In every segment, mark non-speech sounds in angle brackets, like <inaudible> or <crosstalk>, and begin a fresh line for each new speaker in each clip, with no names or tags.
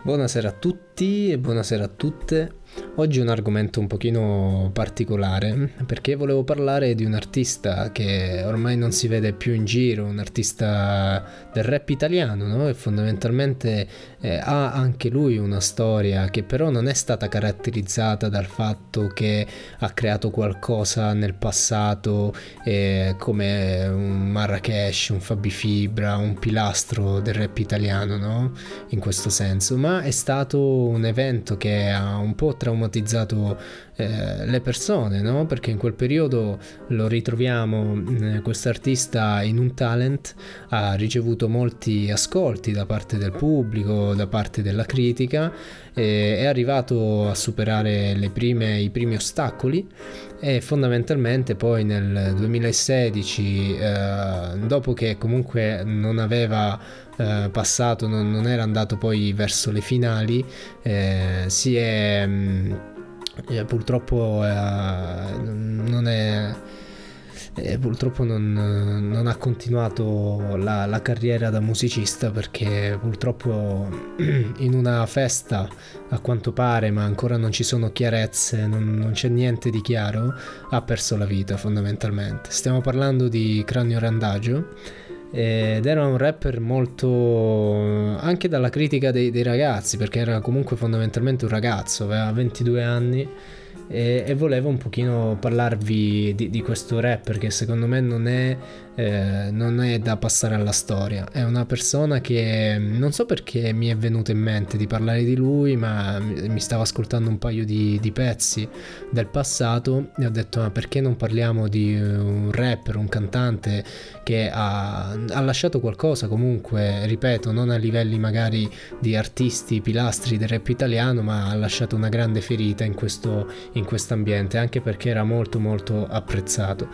Buonasera a tutti e buonasera a tutte. Oggi un argomento un pochino particolare perché volevo parlare di un artista che ormai non si vede più in giro, un artista del rap italiano, no? E fondamentalmente eh, ha anche lui una storia che però non è stata caratterizzata dal fatto che ha creato qualcosa nel passato eh, come un Marrakesh, un Fabi Fibra, un pilastro del rap italiano, no? In questo senso, ma è stato un evento che ha un po' traumatizzato eh, le persone, no? Perché in quel periodo lo ritroviamo, eh, quest'artista in un talent ha ricevuto molti ascolti da parte del pubblico, da parte della critica, eh, è arrivato a superare prime, i primi ostacoli e fondamentalmente poi nel 2016, eh, dopo che comunque non aveva eh, passato, non, non, era andato poi verso le finali, eh, si è mh, mm, eh, purtroppo eh, non è e purtroppo non, non, ha continuato la, la, carriera da musicista perché purtroppo <clears throat> in una festa a quanto pare ma ancora non ci sono chiarezze non, non c'è niente di chiaro ha perso la vita fondamentalmente. Stiamo parlando di Cranio Randagio ed era un rapper molto anche dalla critica dei, dei, ragazzi perché era comunque fondamentalmente un ragazzo aveva 22 anni e, e volevo un pochino parlarvi di, di, questo rapper che secondo me non è eh, non è da passare alla storia. È una persona che non so perché mi è venuto in mente di parlare di lui, ma mi stavo ascoltando un paio di, di pezzi del passato e ho detto ma perché non parliamo di un rapper, un cantante che ha, ha lasciato qualcosa comunque, ripeto, non a livelli magari di artisti pilastri del rap italiano, ma ha lasciato una grande ferita in questo in ambiente, anche perché era molto molto apprezzato.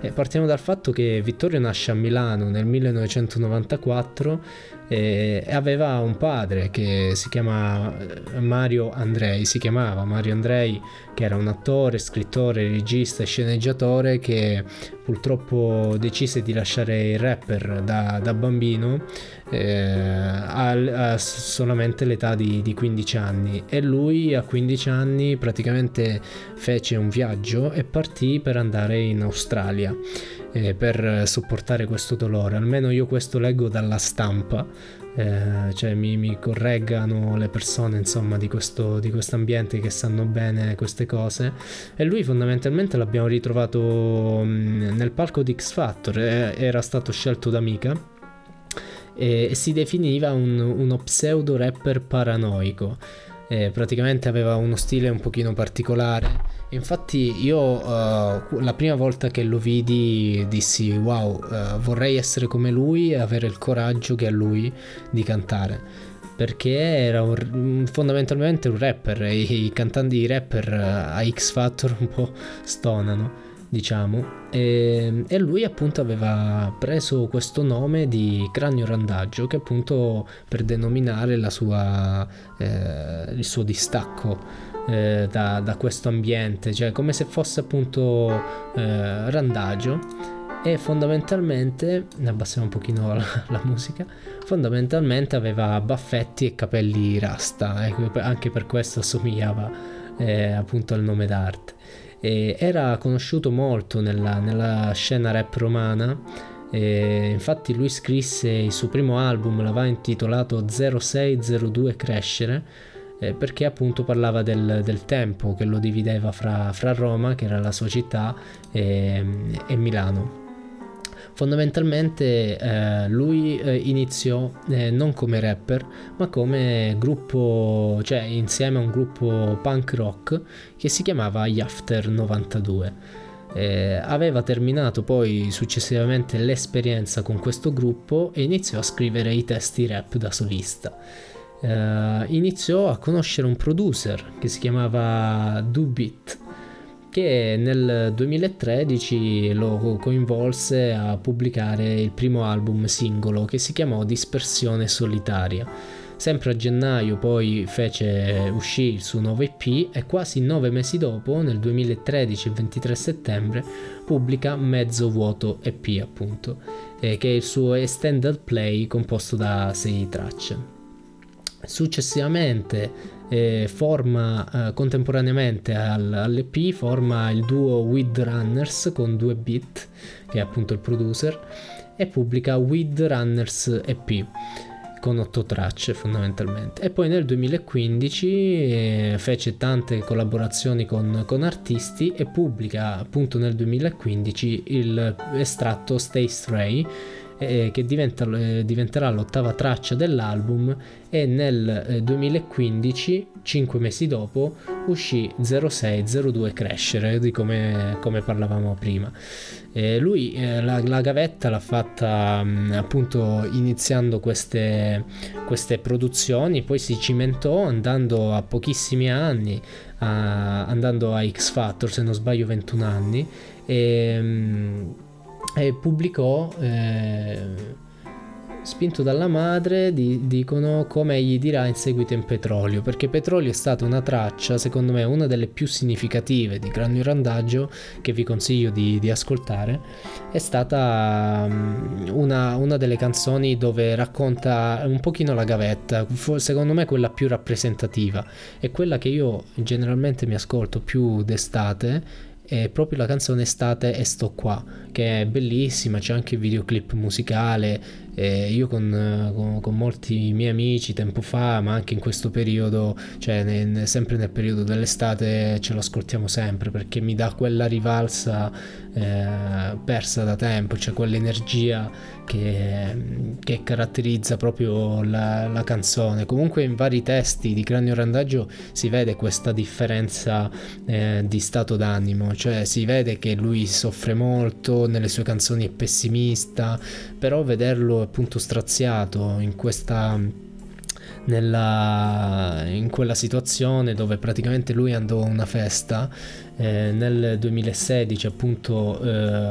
E partiamo dal fatto che Vittorio nasce a Milano nel 1994 e aveva un padre che si chiama eh, Mario Andrei, si chiamava Mario Andrei, che era un attore, scrittore, regista e sceneggiatore che purtroppo decise di lasciare il rapper da, da bambino eh, a, a, solamente l'età di, di 15 anni e lui a 15 anni praticamente fece un viaggio e partì per andare in Australia eh, per sopportare questo dolore. Almeno io questo leggo dalla stampa, eh, cioè mi, mi, correggano le persone insomma di questo ambiente che sanno bene queste cose. E lui fondamentalmente l'abbiamo ritrovato mm, nel palco di X Factor, era stato scelto da Mika e si definiva un, uno pseudo rapper paranoico. Eh, praticamente aveva uno stile un pochino particolare Infatti io uh, la prima volta che lo vidi dissi wow, uh, vorrei essere come lui e avere il coraggio che ha lui di cantare. Perché era un, fondamentalmente un rapper e i cantanti di rapper uh, a X Factor un po' stonano, diciamo. E, e, lui appunto aveva preso questo nome di cranio randaggio che appunto per denominare sua, eh, il suo distacco eh, da, da, questo ambiente, cioè come se fosse appunto eh, randagio e fondamentalmente, abbassiamo un pochino la, la, musica, fondamentalmente aveva baffetti e capelli rasta, eh, anche per questo assomigliava eh, appunto al nome d'arte. E era conosciuto molto nella, nella scena rap romana e infatti lui scrisse il suo primo album, l'aveva intitolato 0602 Crescere, eh, perché appunto parlava del, del, tempo che lo divideva fra, fra, Roma, che era la sua città, e, e Milano. Fondamentalmente eh, lui eh, iniziò eh, non come rapper, ma come gruppo, cioè insieme a un gruppo punk rock che si chiamava Yafter 92. Eh, aveva terminato poi successivamente l'esperienza con questo gruppo e iniziò a scrivere i testi rap da solista eh, iniziò a conoscere un producer che si chiamava Dubit che nel 2013 lo coinvolse a pubblicare il primo album singolo che si chiamò Dispersione Solitaria. Sempre a gennaio poi fece uscì il suo nuovo EP e quasi nove mesi dopo, nel 2013, il 23 settembre, pubblica Mezzo Vuoto EP appunto, eh, che è il suo extended play composto da sei tracce. Successivamente eh, forma eh, contemporaneamente al, all'EP forma il duo With Runners con 2 bit che è appunto il producer e pubblica With Runners EP con 8 tracce fondamentalmente. E poi nel 2015 eh, fece tante collaborazioni con, con, artisti e pubblica appunto nel 2015 il estratto Stay Stray eh, che diventa, eh, diventerà l'ottava traccia dell'album e nel 2015, eh, 5 mesi dopo, uscì 0602 Crescere, di come, come parlavamo prima. Lui eh, la, la, gavetta l'ha fatta mh, mm, appunto iniziando queste, queste, produzioni, poi si cimentò andando a pochissimi anni, a, andando a X Factor, se non sbaglio 21 anni, e, mm, e pubblicò eh, spinto dalla madre di, dicono come egli dirà in seguito in Petrolio perché Petrolio è stata una traccia secondo me una delle più significative di Granio Randaggio che vi consiglio di, di ascoltare. È stata um, una, una, delle canzoni dove racconta un pochino la gavetta secondo me quella più rappresentativa. È quella che io generalmente mi ascolto più d'estate è proprio la canzone Estate e sto qua, che è bellissima, c'è anche il videoclip musicale. Eh, io con, con, con, molti miei amici tempo fa, ma anche in questo periodo, cioè nel, sempre nel periodo dell'estate, ce lo ascoltiamo sempre perché mi dà quella rivalsa eh, persa da tempo, cioè quell'energia che, che caratterizza proprio la, la, canzone. Comunque in vari testi di Cranio Randaggio si vede questa differenza eh, di stato d'animo, cioè si vede che lui soffre molto, nelle sue canzoni è pessimista, però vederlo appunto straziato in questa nella, in quella situazione dove praticamente lui andò a una festa eh, nel 2016 appunto eh,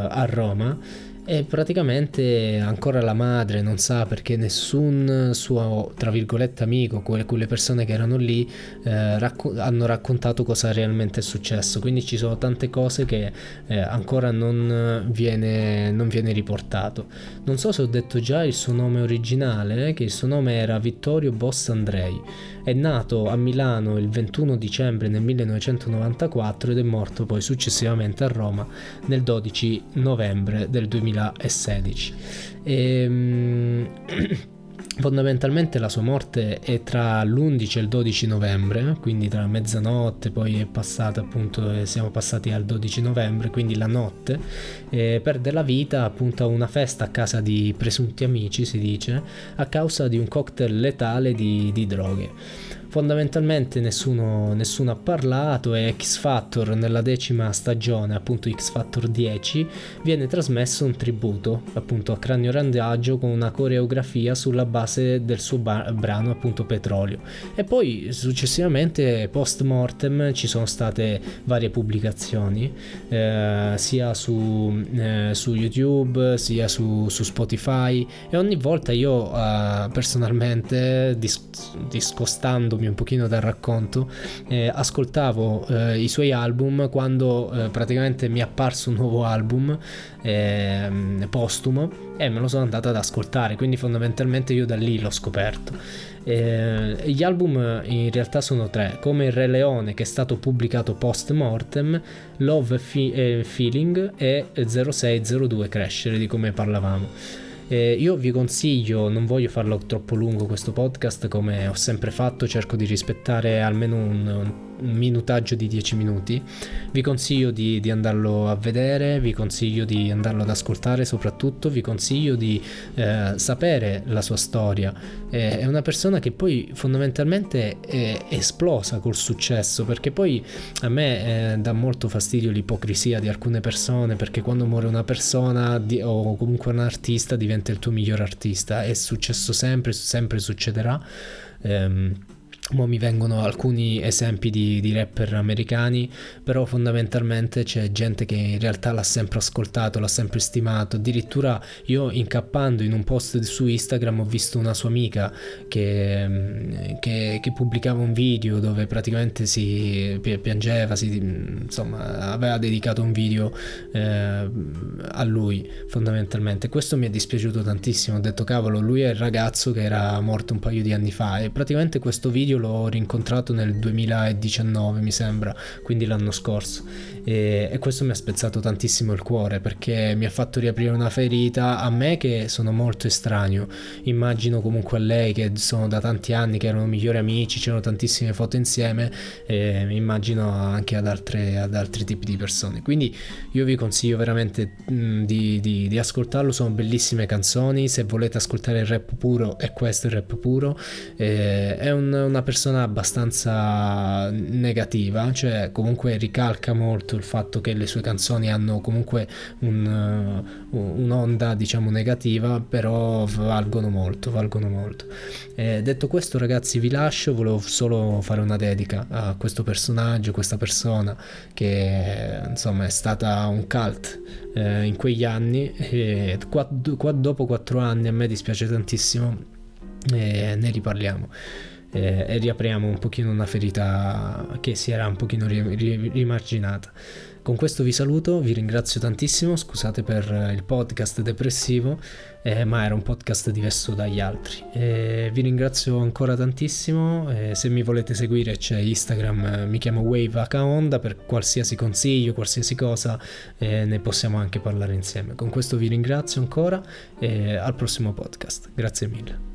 a Roma e praticamente ancora la madre non sa perché nessun suo, tra virgolette, amico, quelle, persone che erano lì, eh, racco- hanno raccontato cosa realmente è successo. Quindi ci sono tante cose che eh, ancora non viene, non viene, riportato. Non so se ho detto già il suo nome originale, che il suo nome era Vittorio Boss Andrei. È nato a Milano il 21 dicembre del 1994 ed è morto poi successivamente a Roma nel 12 novembre del 2016. E, um, Fondamentalmente la sua morte è tra l'11 e il 12 novembre, quindi tra mezzanotte, poi è passata appunto, siamo passati al 12 novembre, quindi la notte, e perde la vita appunto a una festa a casa di presunti amici, si dice, a causa di un cocktail letale di, di droghe fondamentalmente nessuno, nessuno, ha parlato e X Factor nella decima stagione, appunto X Factor 10, viene trasmesso un tributo appunto a Cranio Randaggio con una coreografia sulla base del suo ba- brano appunto Petrolio. E poi successivamente post mortem ci sono state varie pubblicazioni eh, sia su, eh, su, YouTube sia su, su, Spotify e ogni volta io eh, personalmente dis- discostandomi un pochino dal racconto, eh, ascoltavo eh, i suoi album quando eh, praticamente mi è apparso un nuovo album ehm, postumo e me lo sono andato ad ascoltare, quindi fondamentalmente io da lì l'ho scoperto. Eh, gli album in realtà sono tre, come Il Re Leone che è stato pubblicato post mortem, Love Fe- eh, Feeling e 0602 Crescere di come parlavamo. Eh, io vi consiglio, non voglio farlo troppo lungo questo podcast, come ho sempre fatto, cerco di rispettare almeno un, un un minutaggio di 10 minuti. Vi consiglio di, di, andarlo a vedere, vi consiglio di andarlo ad ascoltare soprattutto, vi consiglio di eh, sapere la sua storia. Eh, è una persona che poi fondamentalmente è esplosa col successo perché poi a me eh, dà molto fastidio l'ipocrisia di alcune persone perché quando muore una persona di, o comunque un artista diventa il tuo miglior artista. È successo sempre, sempre succederà. Ehm, Mo mi vengono alcuni esempi di, di, rapper americani, però fondamentalmente c'è gente che in realtà l'ha sempre ascoltato, l'ha sempre stimato. Addirittura io incappando in un post su Instagram ho visto una sua amica che, che, che pubblicava un video dove praticamente si piangeva, si, insomma aveva dedicato un video eh, a lui fondamentalmente. Questo mi è dispiaciuto tantissimo, ho detto cavolo, lui è il ragazzo che era morto un paio di anni fa e praticamente questo video io l'ho rincontrato nel 2019 mi sembra, quindi l'anno scorso. E, e, questo mi ha spezzato tantissimo il cuore perché mi ha fatto riaprire una ferita a me che sono molto estraneo, immagino comunque a lei che sono da tanti anni che erano migliori amici, c'erano tantissime foto insieme e immagino anche ad, altre, ad altri tipi di persone, quindi io vi consiglio veramente mh, di, di, di ascoltarlo, sono bellissime canzoni, se volete ascoltare il rap puro è questo il rap puro, eh, è un, una persona abbastanza negativa, cioè comunque ricalca molto il fatto che le sue canzoni hanno comunque un, uh, un'onda diciamo negativa, però valgono molto, valgono molto. E detto questo ragazzi vi lascio, volevo solo fare una dedica a questo personaggio, questa persona che insomma è stata un cult eh, in quegli anni e qua, qua, dopo quattro anni a me dispiace tantissimo e ne riparliamo eh, e riapriamo un pochino una ferita che si era un pochino rimarginata. Con questo vi saluto, vi ringrazio tantissimo, scusate per il podcast depressivo, eh, ma era un podcast diverso dagli altri. Eh, vi ringrazio ancora tantissimo, eh, se mi volete seguire c'è Instagram, eh, mi chiamo Wave Onda per qualsiasi consiglio, qualsiasi cosa, eh, ne possiamo anche parlare insieme. Con questo vi ringrazio ancora e al prossimo podcast, grazie mille.